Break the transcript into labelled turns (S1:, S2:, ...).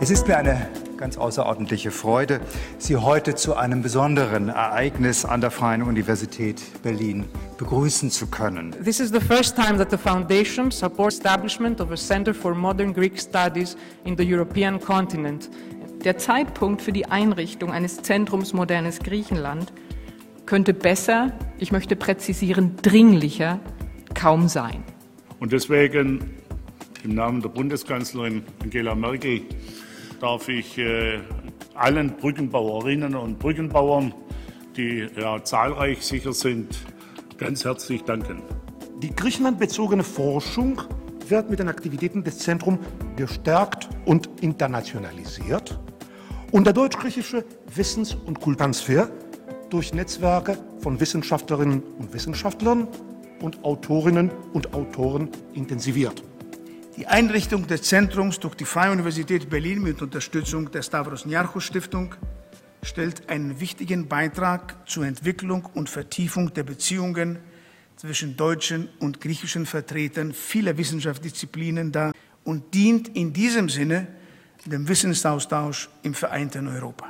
S1: Es ist mir eine ganz außerordentliche Freude, Sie heute zu einem besonderen Ereignis an der Freien Universität Berlin begrüßen zu können.
S2: This is the first time that the foundation supports establishment of a Center for Modern Greek Studies in the European continent.
S3: Der Zeitpunkt für die Einrichtung eines Zentrums Modernes Griechenland könnte besser, ich möchte präzisieren, dringlicher kaum sein.
S4: Und deswegen im Namen der Bundeskanzlerin Angela Merkel darf ich äh, allen Brückenbauerinnen und Brückenbauern, die ja, zahlreich sicher sind, ganz herzlich danken.
S5: Die griechenlandbezogene Forschung wird mit den Aktivitäten des Zentrums gestärkt und internationalisiert und der deutsch-griechische Wissens- und Kulturtransfer durch Netzwerke von Wissenschaftlerinnen und Wissenschaftlern und Autorinnen und Autoren intensiviert.
S6: Die Einrichtung des Zentrums durch die Freie Universität Berlin mit Unterstützung der Stavros Niarchos Stiftung stellt einen wichtigen Beitrag zur Entwicklung und Vertiefung der Beziehungen zwischen deutschen und griechischen Vertretern vieler Wissenschaftsdisziplinen dar und dient in diesem Sinne dem Wissensaustausch im vereinten Europa.